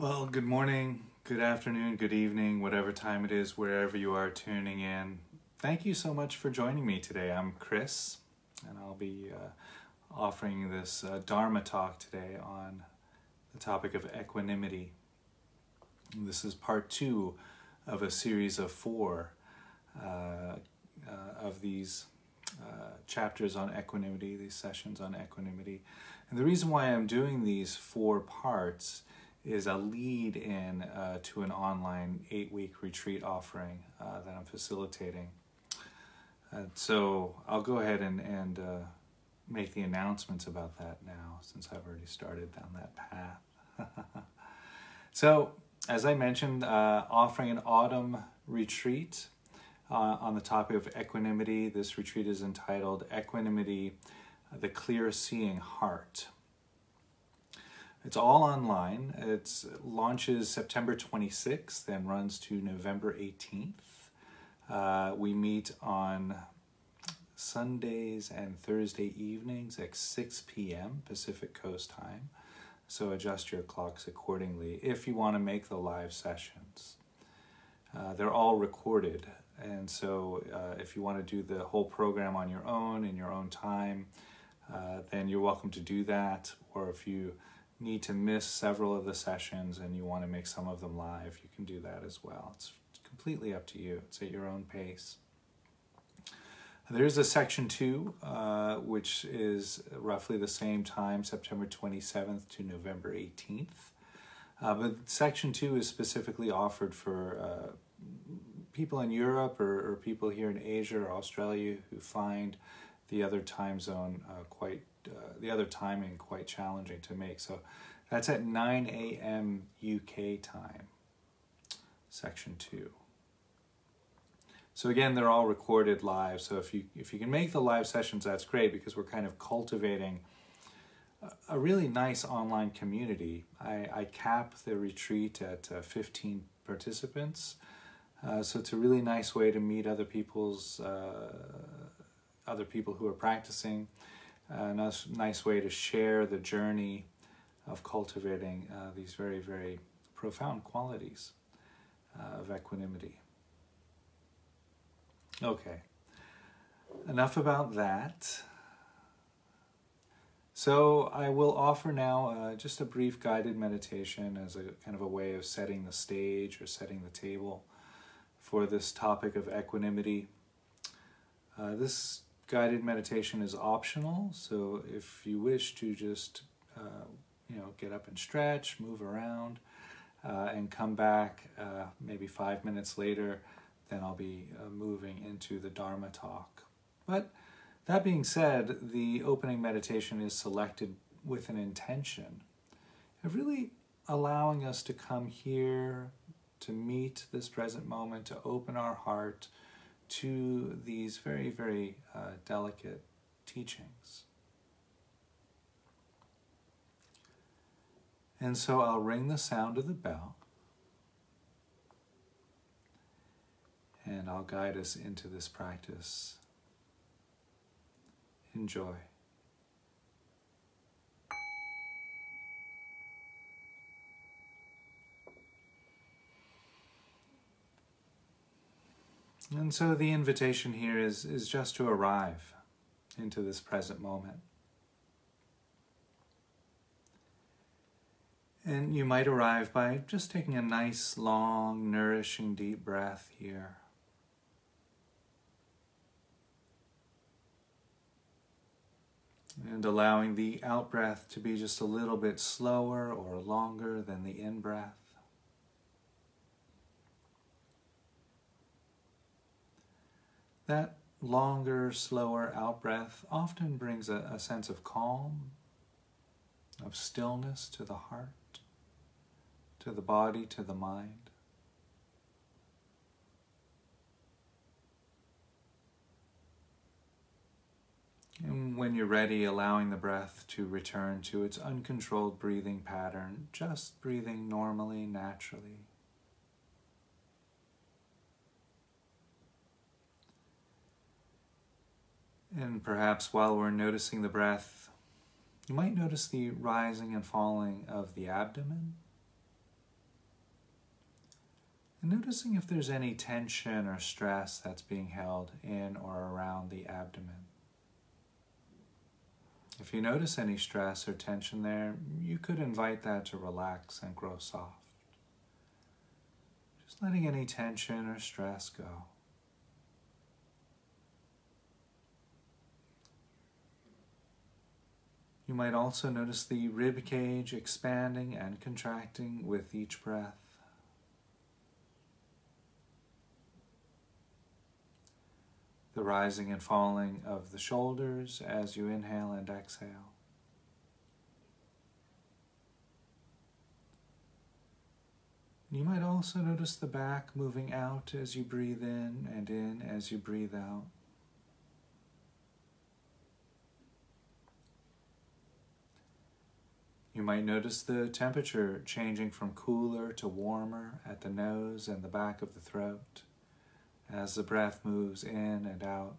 Well, good morning, good afternoon, good evening, whatever time it is, wherever you are tuning in. Thank you so much for joining me today. I'm Chris, and I'll be uh, offering this uh, Dharma talk today on the topic of equanimity. And this is part two of a series of four uh, uh of these uh, chapters on equanimity, these sessions on equanimity. And the reason why I'm doing these four parts is a lead in uh, to an online eight week retreat offering uh, that I'm facilitating. And so I'll go ahead and, and uh, make the announcements about that now since I've already started down that path. so, as I mentioned, uh, offering an autumn retreat uh, on the topic of equanimity. This retreat is entitled Equanimity, the Clear Seeing Heart. It's all online. It launches September 26th and runs to November 18th. Uh, we meet on Sundays and Thursday evenings at 6 p.m. Pacific Coast time. So adjust your clocks accordingly if you want to make the live sessions. Uh, they're all recorded, and so uh, if you want to do the whole program on your own in your own time, uh, then you're welcome to do that. Or if you need to miss several of the sessions and you want to make some of them live, you can do that as well. It's completely up to you, it's at your own pace. There's a section two, uh, which is roughly the same time, September 27th to November 18th. Uh, but section two is specifically offered for uh, people in Europe or, or, people here in Asia or Australia who find the other time zone uh, quite uh, the other timing quite challenging to make. So that's at 9 a.m. UK time, section two. So again, they're all recorded live. So if you if you can make the live sessions, that's great because we're kind of cultivating a, really nice online community. I, I cap the retreat at uh, 15 participants. Uh, so it's a really nice way to meet other people's uh, other people who are practicing a nice, nice way to share the journey of cultivating uh, these very, very profound qualities uh, of equanimity. Okay, enough about that. So I will offer now uh, just a brief guided meditation as a kind of a way of setting the stage or setting the table for this topic of equanimity. Uh, this guided meditation is optional, so if you wish to just uh, you know get up and stretch, move around, uh, and come back uh, maybe five minutes later, then I'll be uh, moving into the Dharma talk. But that being said, the opening meditation is selected with an intention of really allowing us to come here to meet this present moment, to open our heart to these very, very uh, delicate teachings. And so I'll ring the sound of the bell and I'll guide us into this practice. Enjoy. And so the invitation here is, is just to arrive into this present moment. And you might arrive by just taking a nice, long, nourishing, deep breath here. And allowing the out breath to be just a little bit slower or longer than the in breath. That longer, slower out breath often brings a, a sense of calm, of stillness to the heart, to the body, to the mind. And when you're ready, allowing the breath to return to its uncontrolled breathing pattern, just breathing normally, naturally. And perhaps while we're noticing the breath, you might notice the rising and falling of the abdomen, And noticing if there's any tension or stress that's being held in or around the abdomen. If you notice any stress or tension there, you could invite that to relax and grow soft. Just letting any tension or stress go. You might also notice the rib cage expanding and contracting with each breath. The rising and falling of the shoulders as you inhale and exhale. You might also notice the back moving out as you breathe in and in as you breathe out. You might notice the temperature changing from cooler to warmer at the nose and the back of the throat as the breath moves in and out.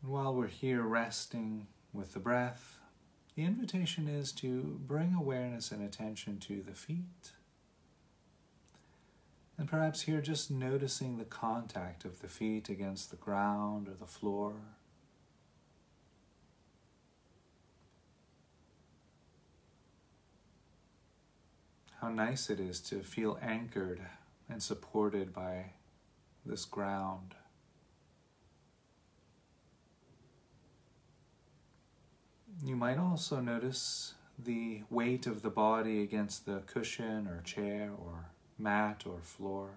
And while we're here resting with the breath, the invitation is to bring awareness and attention to the feet and perhaps here just noticing the contact of the feet against the ground or the floor. How nice it is to feel anchored and supported by this ground. You might also notice the weight of the body against the cushion or chair or mat or floor.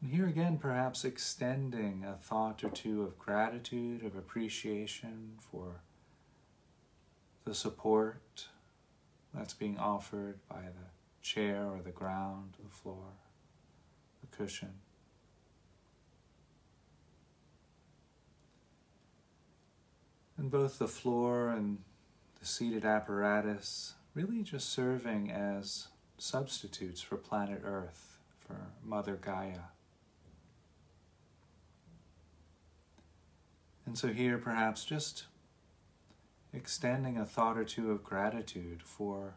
And here again, perhaps extending a thought or two of gratitude, of appreciation for the support that's being offered by the chair or the ground, the floor, the cushion. And both the floor and the seated apparatus really just serving as substitutes for planet Earth, for Mother Gaia. And so, here perhaps just extending a thought or two of gratitude for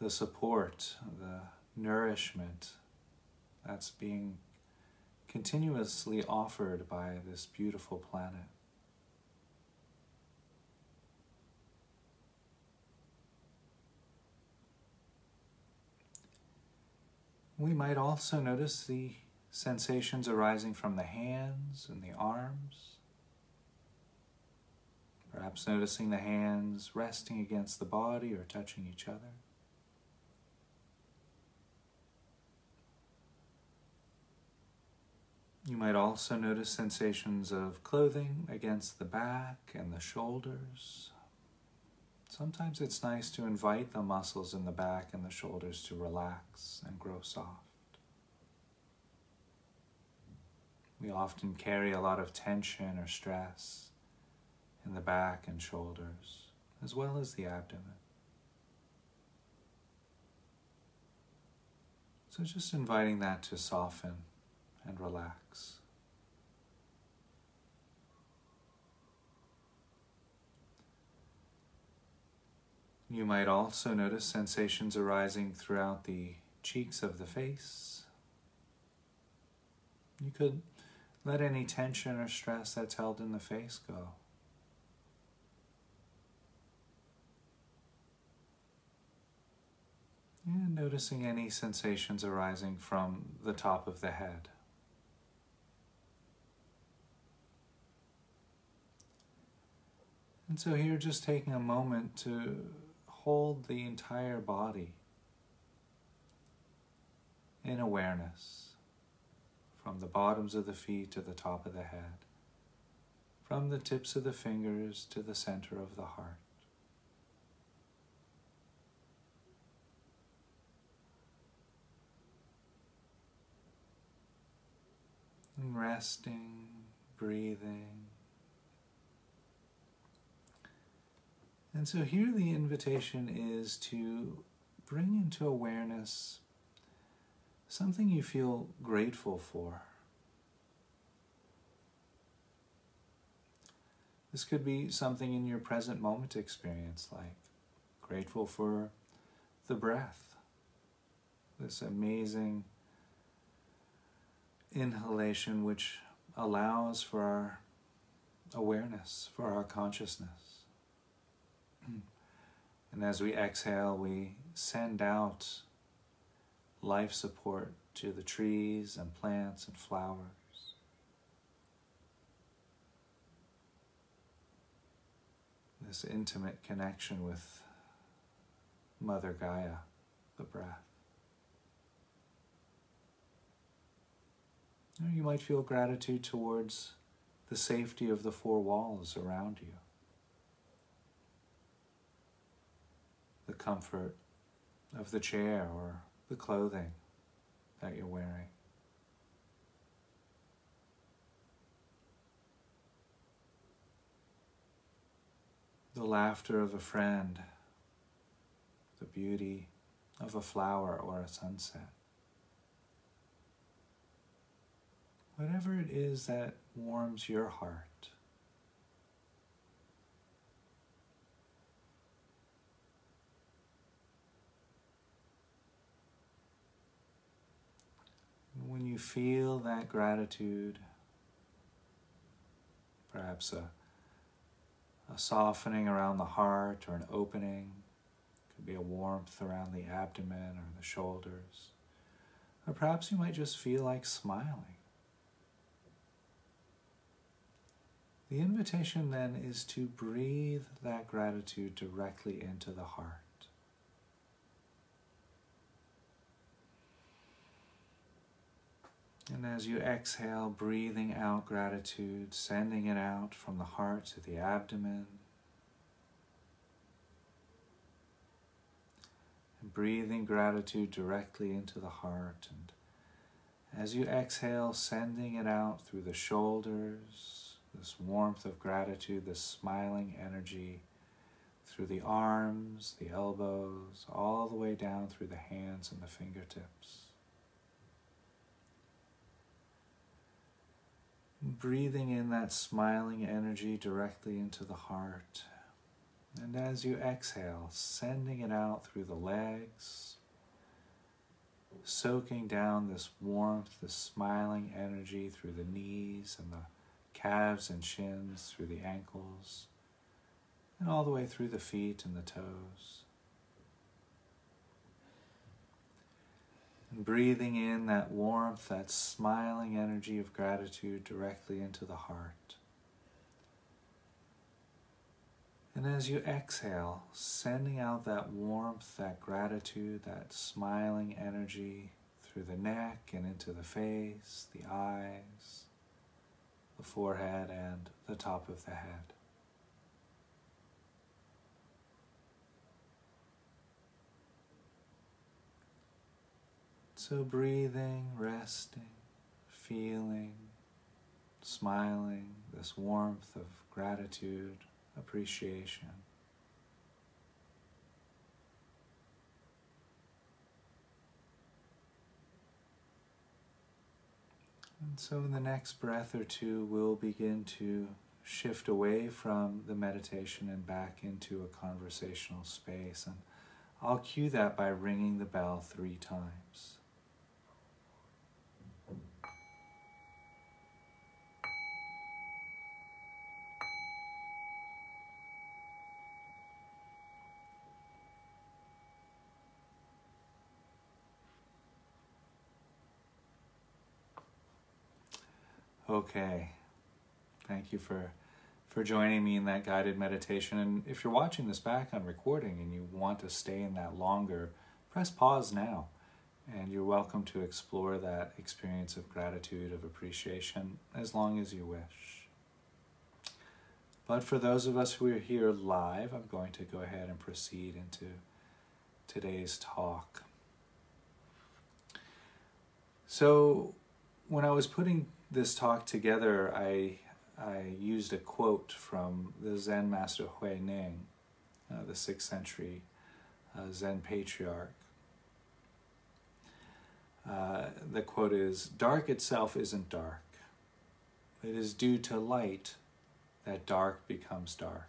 the support, the nourishment that's being continuously offered by this beautiful planet. We might also notice the sensations arising from the hands and the arms. Perhaps noticing the hands resting against the body or touching each other. You might also notice sensations of clothing against the back and the shoulders. Sometimes it's nice to invite the muscles in the back and the shoulders to relax and grow soft. We often carry a lot of tension or stress in the back and shoulders, as well as the abdomen. So just inviting that to soften and relax. You might also notice sensations arising throughout the cheeks of the face. You could let any tension or stress that's held in the face go. And noticing any sensations arising from the top of the head. And so, here, just taking a moment to hold the entire body in awareness from the bottoms of the feet to the top of the head, from the tips of the fingers to the center of the heart. And resting, breathing. And so here the invitation is to bring into awareness something you feel grateful for. This could be something in your present moment experience, like grateful for the breath, this amazing inhalation which allows for our awareness, for our consciousness. And as we exhale, we send out life support to the trees and plants and flowers. This intimate connection with Mother Gaia, the breath. You might feel gratitude towards the safety of the four walls around you, the comfort of the chair or the clothing that you're wearing. The laughter of a friend, the beauty of a flower or a sunset. Whatever it is that warms your heart. When you feel that gratitude, perhaps a, a softening around the heart or an opening, could be a warmth around the abdomen or the shoulders, or perhaps you might just feel like smiling. The invitation then is to breathe that gratitude directly into the heart. And as you exhale, breathing out gratitude, sending it out from the heart to the abdomen. And breathing gratitude directly into the heart. And as you exhale, sending it out through the shoulders, this warmth of gratitude, this smiling energy through the arms, the elbows, all the way down through the hands and the fingertips. Breathing in that smiling energy directly into the heart. And as you exhale, sending it out through the legs, soaking down this warmth, this smiling energy through the knees and the calves and shins, through the ankles, and all the way through the feet and the toes. And breathing in that warmth, that smiling energy of gratitude directly into the heart. And as you exhale, sending out that warmth, that gratitude, that smiling energy through the neck and into the face, the eyes, the forehead, and the top of the head. So breathing, resting, feeling, smiling, this warmth of gratitude, appreciation. And so, in the next breath or two, we'll begin to shift away from the meditation and back into a conversational space. And I'll cue that by ringing the bell three times. Okay. Thank you for for joining me in that guided meditation. And if you're watching this back on recording and you want to stay in that longer, press pause now. And you're welcome to explore that experience of gratitude, of appreciation, as long as you wish. But for those of us who are here live, I'm going to go ahead and proceed into today's talk. So, when I was putting this talk together, I I used a quote from the Zen master Huineng, uh, the sixth century uh, Zen patriarch. Uh, the quote is Dark itself isn't dark, it is due to light that dark becomes dark.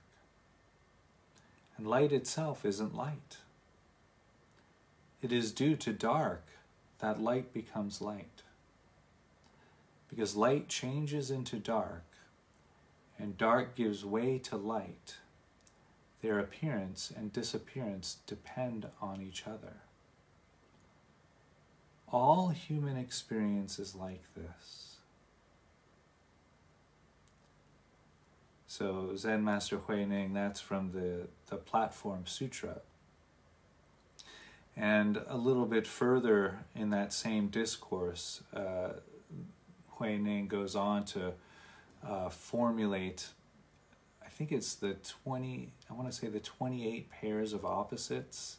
And light itself isn't light. It is due to dark that light becomes light. Because light changes into dark, and dark gives way to light, their appearance and disappearance depend on each other. All human experience is like this. So Zen Master Huineng, that's from the, the Platform Sutra. And a little bit further in that same discourse, uh, Huineng goes on to uh, formulate, I think it's the 20, I want to say the 28 pairs of opposites.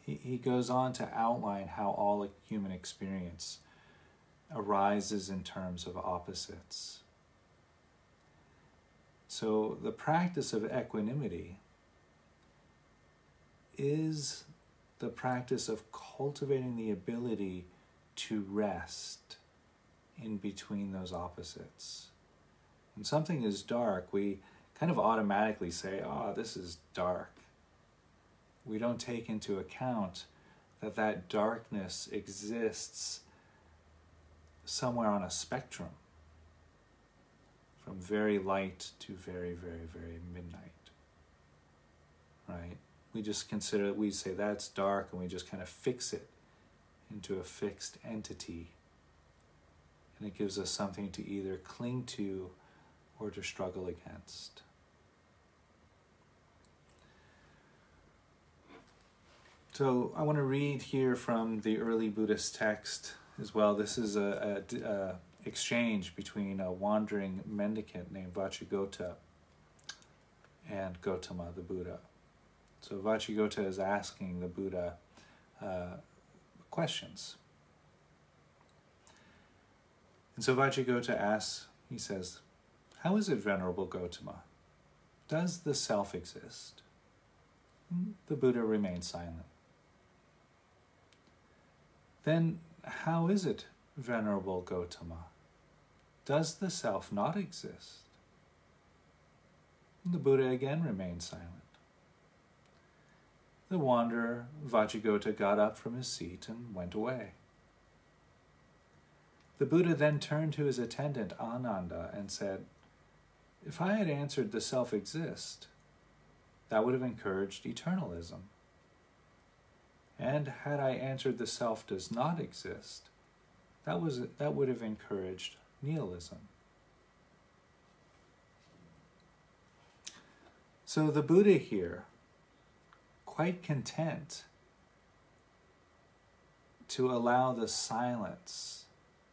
He, he goes on to outline how all human experience arises in terms of opposites. So the practice of equanimity is the practice of cultivating the ability to rest in between those opposites. When something is dark, we kind of automatically say, oh, this is dark. We don't take into account that that darkness exists somewhere on a spectrum from very light to very, very, very midnight. Right? We just consider, we say that's dark and we just kind of fix it into a fixed entity. And it gives us something to either cling to or to struggle against. So I want to read here from the early Buddhist text as well. This is a, a, a exchange between a wandering mendicant named Vacchagotta and Gotama the Buddha. So Vacchagotta is asking the Buddha uh, questions. And so Vacchagotta asks, he says, how is it, Venerable Gotama? Does the self exist? The Buddha remained silent. Then, how is it, Venerable Gotama? Does the self not exist? The Buddha again remained silent. The wanderer, Vacchagotta, got up from his seat and went away. The Buddha then turned to his attendant, Ananda, and said, if I had answered the self exist, that would have encouraged eternalism. And had I answered the self does not exist, that, was, that would have encouraged nihilism. So the Buddha here, quite content to allow the silence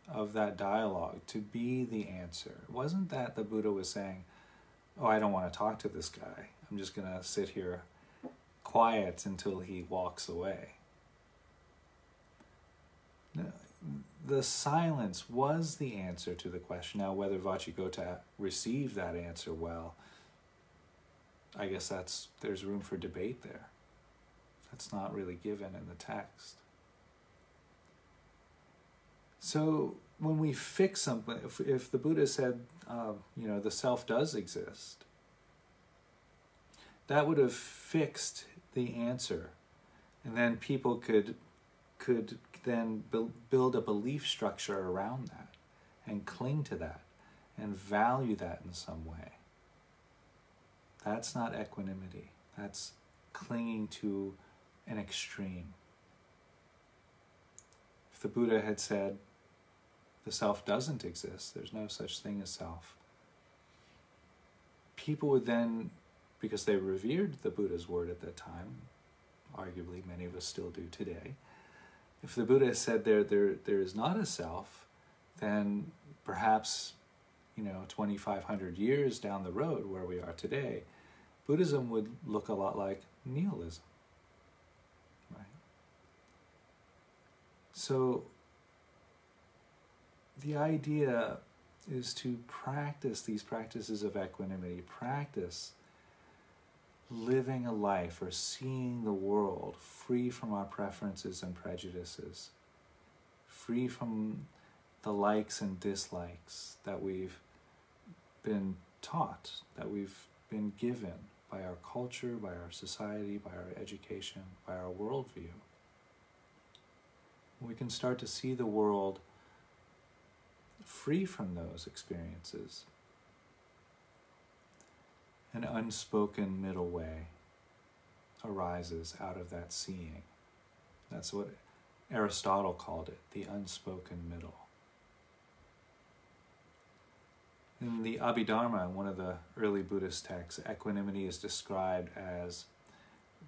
of that dialogue to be the answer. It wasn't that the Buddha was saying, Oh, I don't want to talk to this guy. I'm just going to sit here quiet until he walks away. The silence was the answer to the question. Now, whether Vacchagotta received that answer well, I guess that's there's room for debate there. That's not really given in the text. So when we fix something, if, if the Buddha said, uh, you know, the self does exist, that would have fixed the answer, and then people could could then build, build a belief structure around that, and cling to that, and value that in some way. That's not equanimity. That's clinging to an extreme. If the Buddha had said, the self doesn't exist. There's no such thing as self. People would then, because they revered the Buddha's word at that time, arguably many of us still do today, if the Buddha said there, there, there is not a self, then perhaps, you know, 2,500 years down the road where we are today, Buddhism would look a lot like nihilism. Right? So the idea is to practice these practices of equanimity, practice living a life or seeing the world free from our preferences and prejudices, free from the likes and dislikes that we've been taught, that we've been given by our culture, by our society, by our education, by our worldview. We can start to see the world free from those experiences. An unspoken middle way arises out of that seeing. That's what Aristotle called it the unspoken middle. In the Abhidharma, one of the early Buddhist texts, equanimity is described as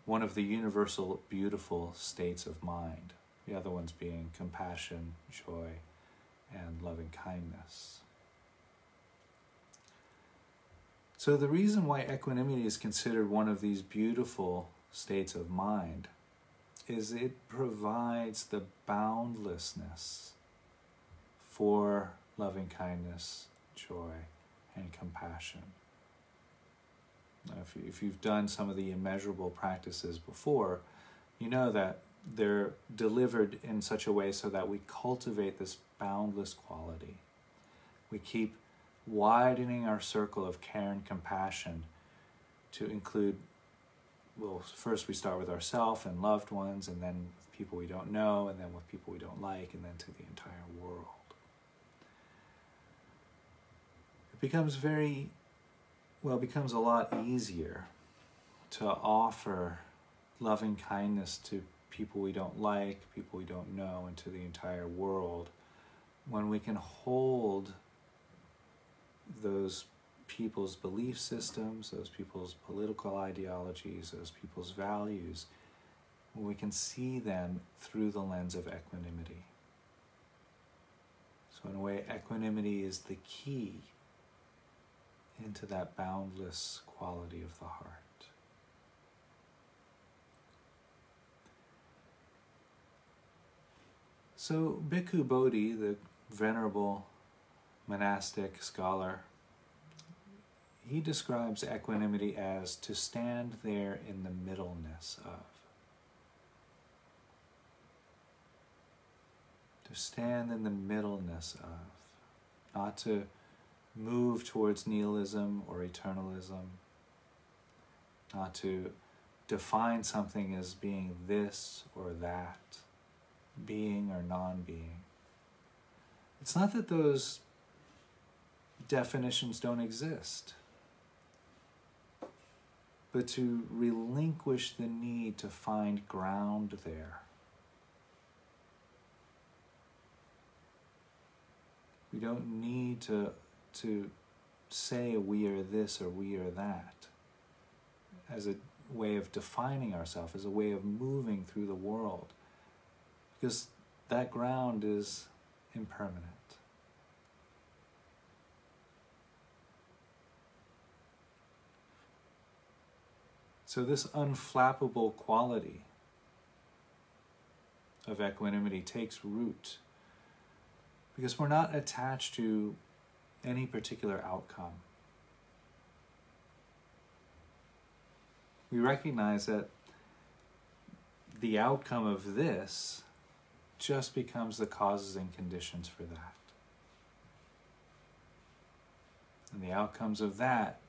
one of the universal beautiful states of mind, the other ones being compassion, joy, and loving kindness. So, the reason why equanimity is considered one of these beautiful states of mind is it provides the boundlessness for loving kindness joy, and compassion. Now, if, you, if you've done some of the immeasurable practices before, you know that they're delivered in such a way so that we cultivate this boundless quality. We keep widening our circle of care and compassion to include, well, first we start with ourselves and loved ones, and then people we don't know, and then with people we don't like, and then to the entire world. It becomes very, well, becomes a lot easier to offer loving kindness to people we don't like, people we don't know, and to the entire world when we can hold those people's belief systems, those people's political ideologies, those people's values, when we can see them through the lens of equanimity. So, in a way, equanimity is the key into that boundless quality of the heart. So, Bhikkhu Bodhi, the venerable monastic scholar, he describes equanimity as to stand there in the middleness of. To stand in the middleness of. Not to move towards nihilism or eternalism, not to define something as being this or that, being or non being. It's not that those definitions don't exist, but to relinquish the need to find ground there. We don't need to to say we are this or we are that as a way of defining ourselves, as a way of moving through the world. Because that ground is impermanent. So, this unflappable quality of equanimity takes root because we're not attached to any particular outcome. We recognize that the outcome of this just becomes the causes and conditions for that. And the outcomes of that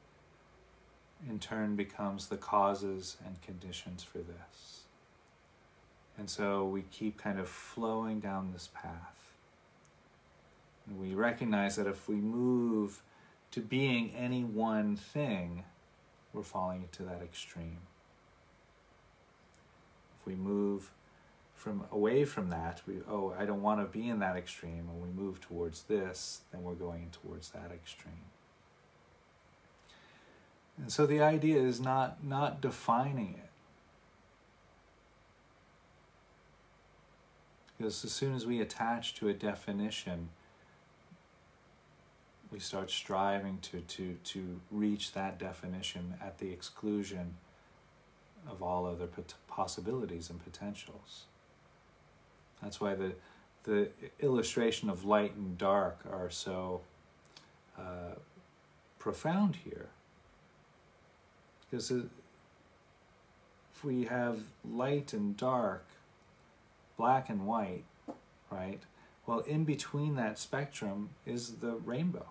in turn becomes the causes and conditions for this. And so we keep kind of flowing down this path. And we recognize that if we move to being any one thing, we're falling into that extreme. If we move from away from that, we oh, I don't want to be in that extreme, and we move towards this, then we're going towards that extreme. And so the idea is not not defining it. Because as soon as we attach to a definition, we start striving to, to, to reach that definition at the exclusion of all other possibilities and potentials. That's why the, the illustration of light and dark are so uh, profound here. Because if we have light and dark, black and white, right? Well, in between that spectrum is the rainbow.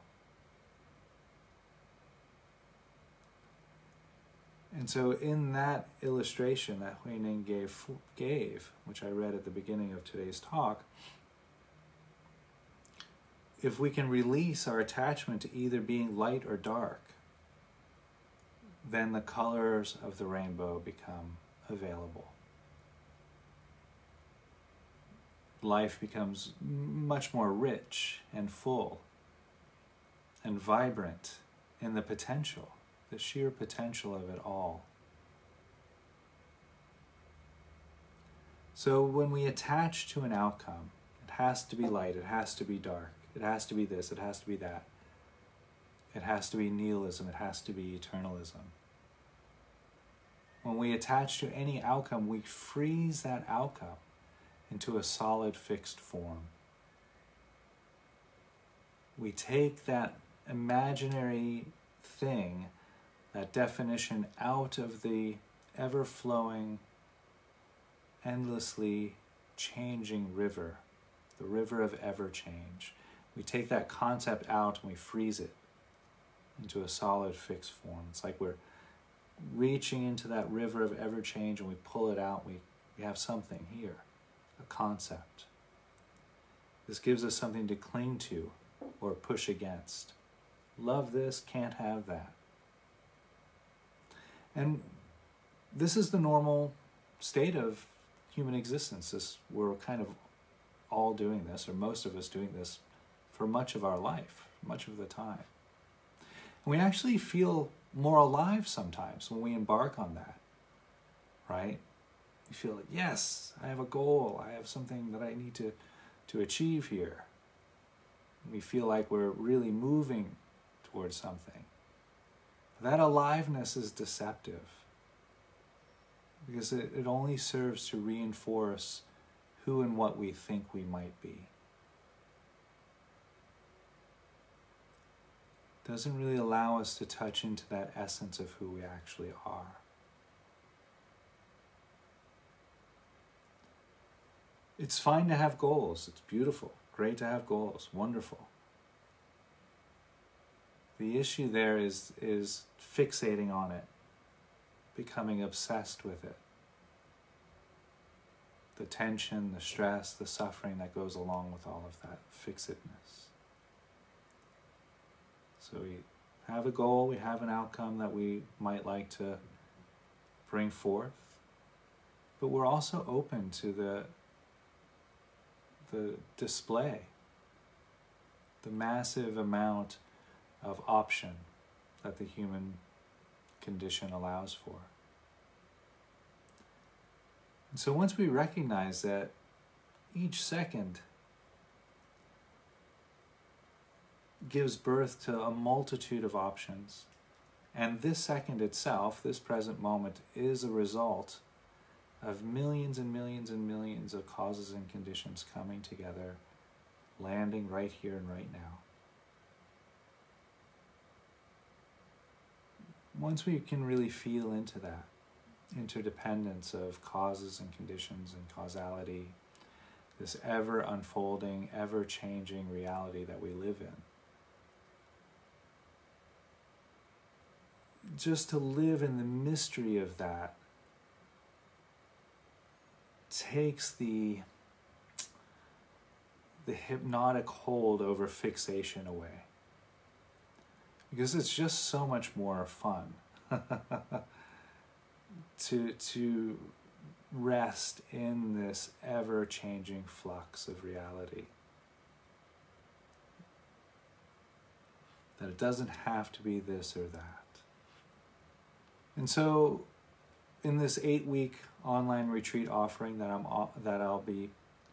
And so, in that illustration that Huineng gave, gave, which I read at the beginning of today's talk, if we can release our attachment to either being light or dark, then the colors of the rainbow become available. Life becomes much more rich and full and vibrant in the potential, the sheer potential of it all. So when we attach to an outcome, it has to be light, it has to be dark, it has to be this, it has to be that. It has to be nihilism, it has to be eternalism. When we attach to any outcome, we freeze that outcome into a solid fixed form. We take that imaginary thing, that definition, out of the ever flowing, endlessly changing river, the river of ever change. We take that concept out and we freeze it into a solid fixed form. It's like we're reaching into that river of ever change and we pull it out. We, we have something here, a concept. This gives us something to cling to or push against. Love this, can't have that. And this is the normal state of human existence. This, we're kind of all doing this, or most of us doing this, for much of our life, much of the time. And we actually feel more alive sometimes when we embark on that, right? You feel like, yes, I have a goal, I have something that I need to, to achieve here. We feel like we're really moving towards something. That aliveness is deceptive because it, it only serves to reinforce who and what we think we might be. Doesn't really allow us to touch into that essence of who we actually are. It's fine to have goals. It's beautiful. Great to have goals. Wonderful. The issue there is, is fixating on it, becoming obsessed with it. The tension, the stress, the suffering that goes along with all of that fixedness. So we have a goal, we have an outcome that we might like to bring forth, but we're also open to the the display, the massive amount of option that the human condition allows for. And so once we recognize that each second gives birth to a multitude of options, and this second itself, this present moment, is a result of millions and millions and millions of causes and conditions coming together, landing right here and right now. Once we can really feel into that interdependence of causes and conditions and causality, this ever unfolding, ever changing reality that we live in. Just to live in the mystery of that takes the the hypnotic hold over fixation away because it's just so much more fun to to rest in this ever changing flux of reality. That it doesn't have to be this or that. And so in this 8 week online retreat offering that I'm that I'll be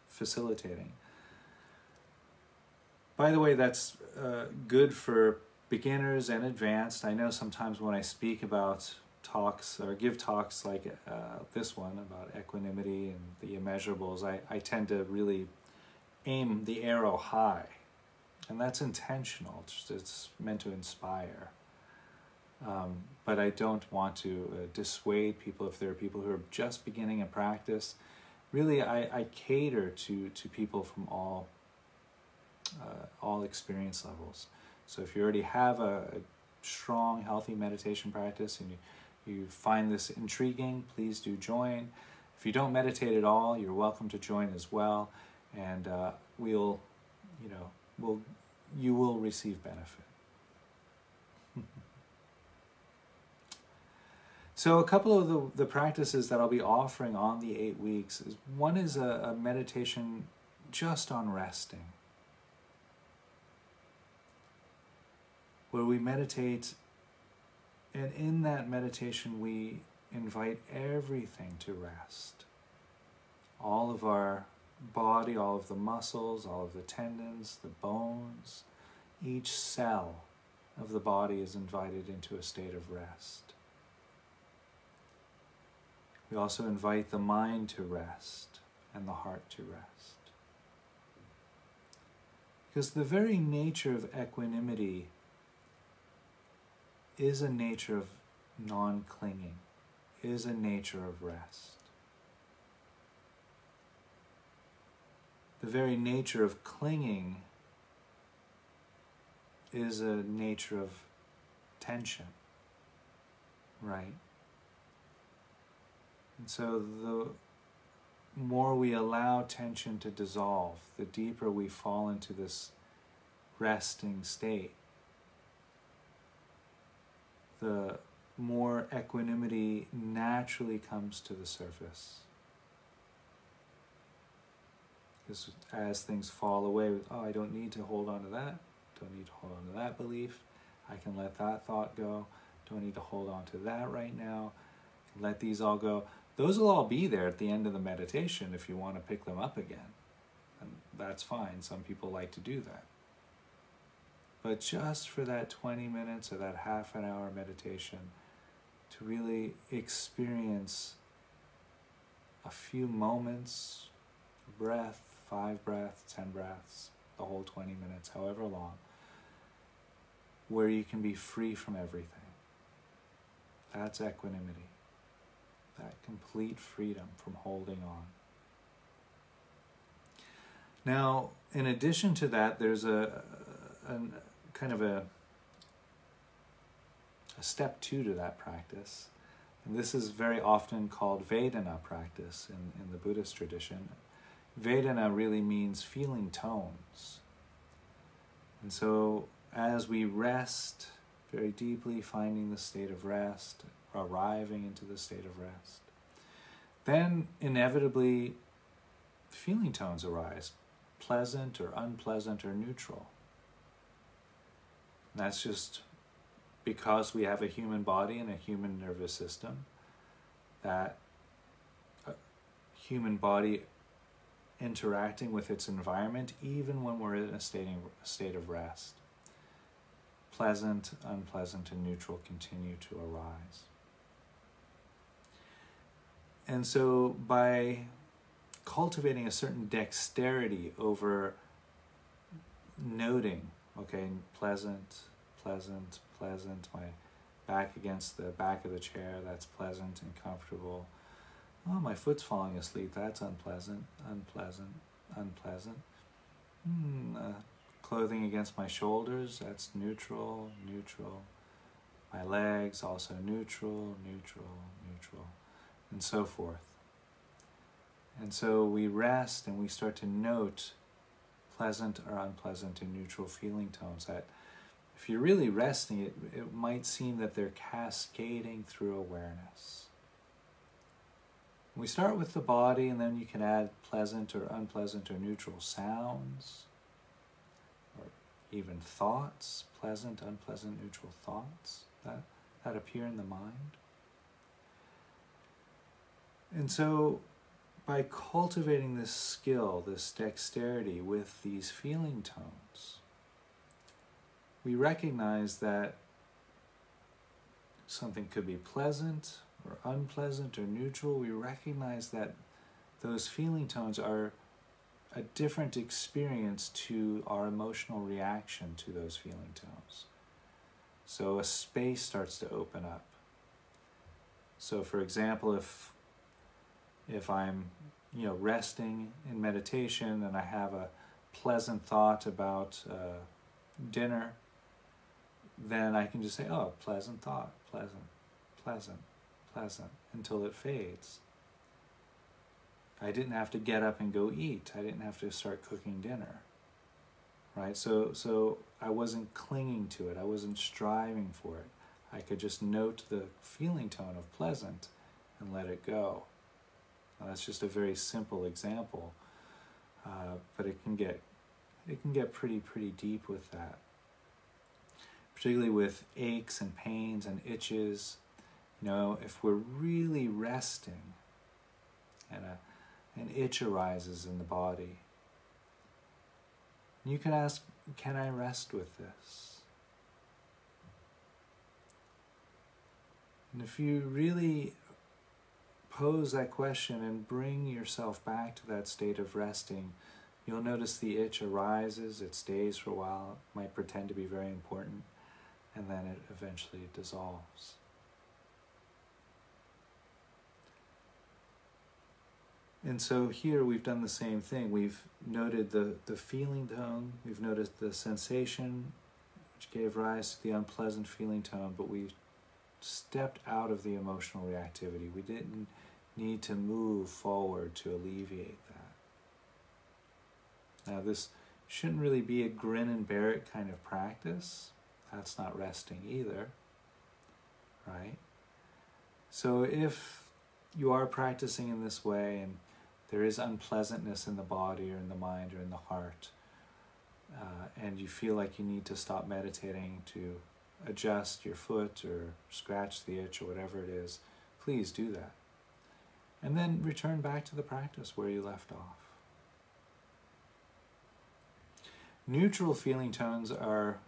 facilitating by the way that's uh, good for beginners and advanced. I know sometimes when I speak about talks or give talks like uh, this one about equanimity and the immeasurables, I, I tend to really aim the arrow high. And that's intentional, it's, it's meant to inspire. Um, but I don't want to uh, dissuade people if there are people who are just beginning a practice. Really, I, I cater to, to people from all, uh, all experience levels. So if you already have a, a strong, healthy meditation practice and you, you find this intriguing, please do join. If you don't meditate at all, you're welcome to join as well, and uh, we'll, you know, we'll, you will receive benefit. So a couple of the, the practices that I'll be offering on the eight weeks is one is a, a meditation just on resting. Where we meditate and in that meditation we invite everything to rest. All of our body, all of the muscles, all of the tendons, the bones, each cell of the body is invited into a state of rest. We also invite the mind to rest and the heart to rest. Because the very nature of equanimity is a nature of non clinging, is a nature of rest. The very nature of clinging is a nature of tension, right? And so the more we allow tension to dissolve, the deeper we fall into this resting state, the more equanimity naturally comes to the surface. Because as things fall away, oh, I don't need to hold on to that, don't need to hold on to that belief, I can let that thought go, don't need to hold on to that right now, let these all go those will all be there at the end of the meditation if you want to pick them up again. And that's fine. Some people like to do that. But just for that 20 minutes or that half an hour meditation, to really experience a few moments, breath, five breaths, 10 breaths, the whole 20 minutes, however long, where you can be free from everything. That's equanimity that complete freedom from holding on. Now, in addition to that, there's a, a, a kind of a, a step two to that practice. And this is very often called Vedana practice in, in the Buddhist tradition. Vedana really means feeling tones. And so as we rest very deeply, finding the state of rest, arriving into the state of rest. Then, inevitably, feeling tones arise pleasant or unpleasant or neutral. And that's just because we have a human body and a human nervous system, that human body interacting with its environment even when we're in a state, a state of rest. Pleasant, unpleasant, and neutral continue to arise. And so by cultivating a certain dexterity over noting, okay, pleasant, pleasant, pleasant, my back against the back of the chair, that's pleasant and comfortable. Oh, my foot's falling asleep, that's unpleasant, unpleasant, unpleasant. Hmm, uh, clothing against my shoulders, that's neutral, neutral. My legs, also neutral, neutral, neutral and so forth. And so we rest and we start to note pleasant or unpleasant and neutral feeling tones that if you're really resting, it, it might seem that they're cascading through awareness. We start with the body, and then you can add pleasant or unpleasant or neutral sounds, or even thoughts, pleasant, unpleasant, neutral thoughts that, that appear in the mind. And so, by cultivating this skill, this dexterity with these feeling tones, we recognize that something could be pleasant or unpleasant or neutral. We recognize that those feeling tones are a different experience to our emotional reaction to those feeling tones. So a space starts to open up. So, for example, if if I'm, you know, resting in meditation and I have a pleasant thought about uh, dinner, then I can just say, oh, pleasant thought, pleasant, pleasant, pleasant until it fades. I didn't have to get up and go eat. I didn't have to start cooking dinner. Right? So so I wasn't clinging to it. I wasn't striving for it. I could just note the feeling tone of pleasant and let it go. That's just a very simple example, uh, but it can get it can get pretty pretty deep with that. Particularly with aches and pains and itches, you know, if we're really resting and a an itch arises in the body. You can ask, can I rest with this? And if you really pose that question and bring yourself back to that state of resting, you'll notice the itch arises, it stays for a while, it might pretend to be very important, and then it eventually dissolves. And so here we've done the same thing. We've noted the, the feeling tone, we've noticed the sensation, which gave rise to the unpleasant feeling tone, but we've stepped out of the emotional reactivity. We didn't need to move forward to alleviate that. Now, this shouldn't really be a grin and bear it kind of practice. That's not resting either, right? So, if you are practicing in this way and there is unpleasantness in the body or in the mind or in the heart, uh, and you feel like you need to stop meditating to adjust your foot or scratch the itch or whatever it is, please do that. And then return back to the practice where you left off. Neutral feeling tones are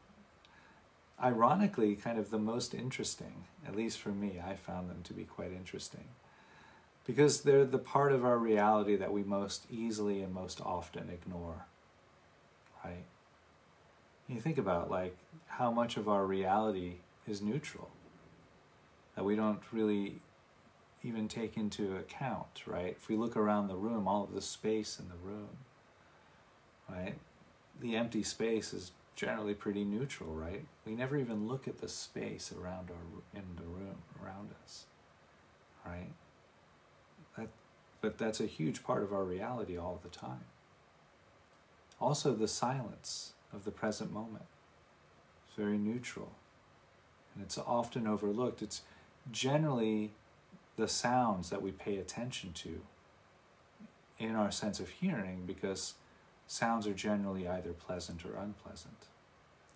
ironically kind of the most interesting, at least for me. I found them to be quite interesting because they're the part of our reality that we most easily and most often ignore, right? You think about like how much of our reality is neutral that we don't really even take into account, right? If we look around the room, all of the space in the room, right? The empty space is generally pretty neutral, right? We never even look at the space around our in the room around us, right? That, but that's a huge part of our reality all the time. Also, the silence of the present moment. It's very neutral. And it's often overlooked. It's generally the sounds that we pay attention to in our sense of hearing because sounds are generally either pleasant or unpleasant.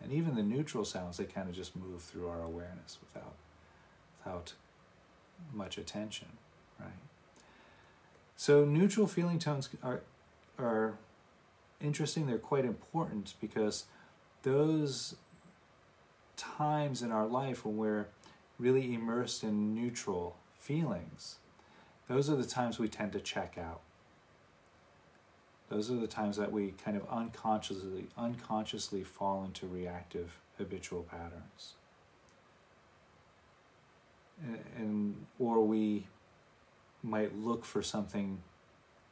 And even the neutral sounds, they kind of just move through our awareness without, without much attention, right? So neutral feeling tones are, are interesting, they're quite important because those times in our life when we're really immersed in neutral feelings, those are the times we tend to check out. Those are the times that we kind of unconsciously unconsciously fall into reactive habitual patterns. And, and or we might look for something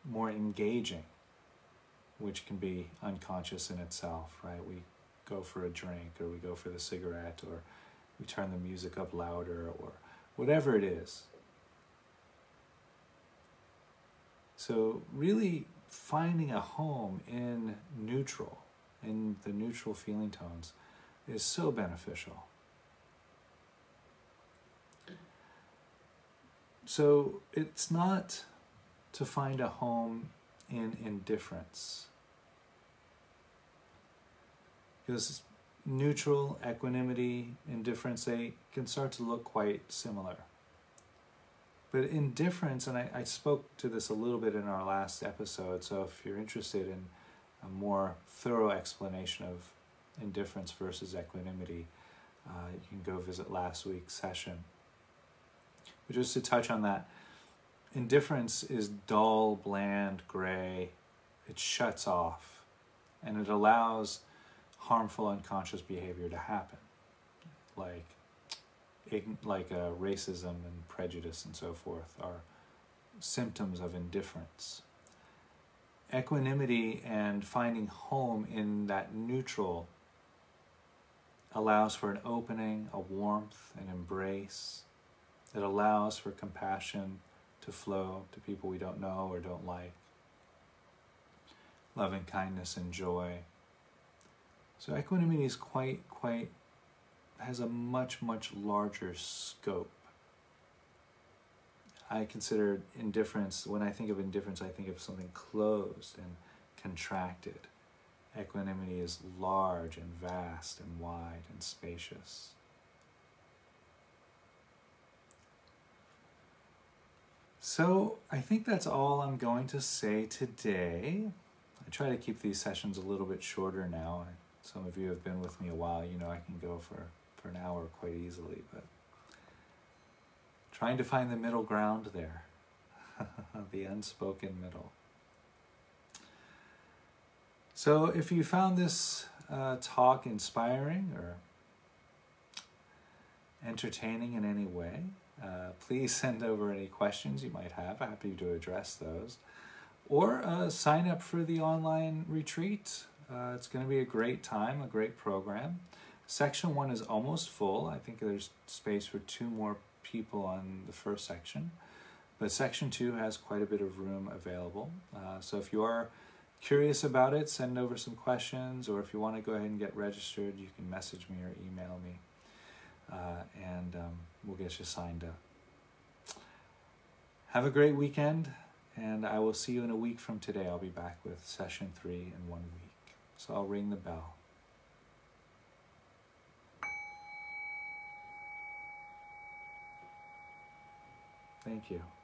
more engaging which can be unconscious in itself, right? We go for a drink or we go for the cigarette or we turn the music up louder or whatever it is. So, really finding a home in neutral, in the neutral feeling tones, is so beneficial. So, it's not to find a home in indifference. Because neutral, equanimity, indifference, they can start to look quite similar. But indifference, and I, I spoke to this a little bit in our last episode, so if you're interested in a more thorough explanation of indifference versus equanimity, uh, you can go visit last week's session. But just to touch on that, Indifference is dull, bland, gray. It shuts off and it allows harmful unconscious behavior to happen, like like uh, racism and prejudice and so forth are symptoms of indifference. Equanimity and finding home in that neutral allows for an opening, a warmth, an embrace, It allows for compassion to flow to people we don't know or don't like. Loving kindness and joy. So equanimity is quite, quite, has a much, much larger scope. I consider indifference, when I think of indifference, I think of something closed and contracted. Equanimity is large and vast and wide and spacious. So I think that's all I'm going to say today. I try to keep these sessions a little bit shorter now. Some of you have been with me a while, you know I can go for, for an hour quite easily, but trying to find the middle ground there, the unspoken middle. So if you found this uh, talk inspiring or entertaining in any way, uh, please send over any questions you might have. Happy to address those. Or uh, sign up for the online retreat. Uh, it's going to be a great time, a great program. Section one is almost full. I think there's space for two more people on the first section. But section two has quite a bit of room available. Uh, so if you are curious about it, send over some questions, or if you want to go ahead and get registered, you can message me or email me, uh, and um, we'll get you signed up. Have a great weekend, and I will see you in a week from today. I'll be back with session three in one week. So I'll ring the bell. Thank you.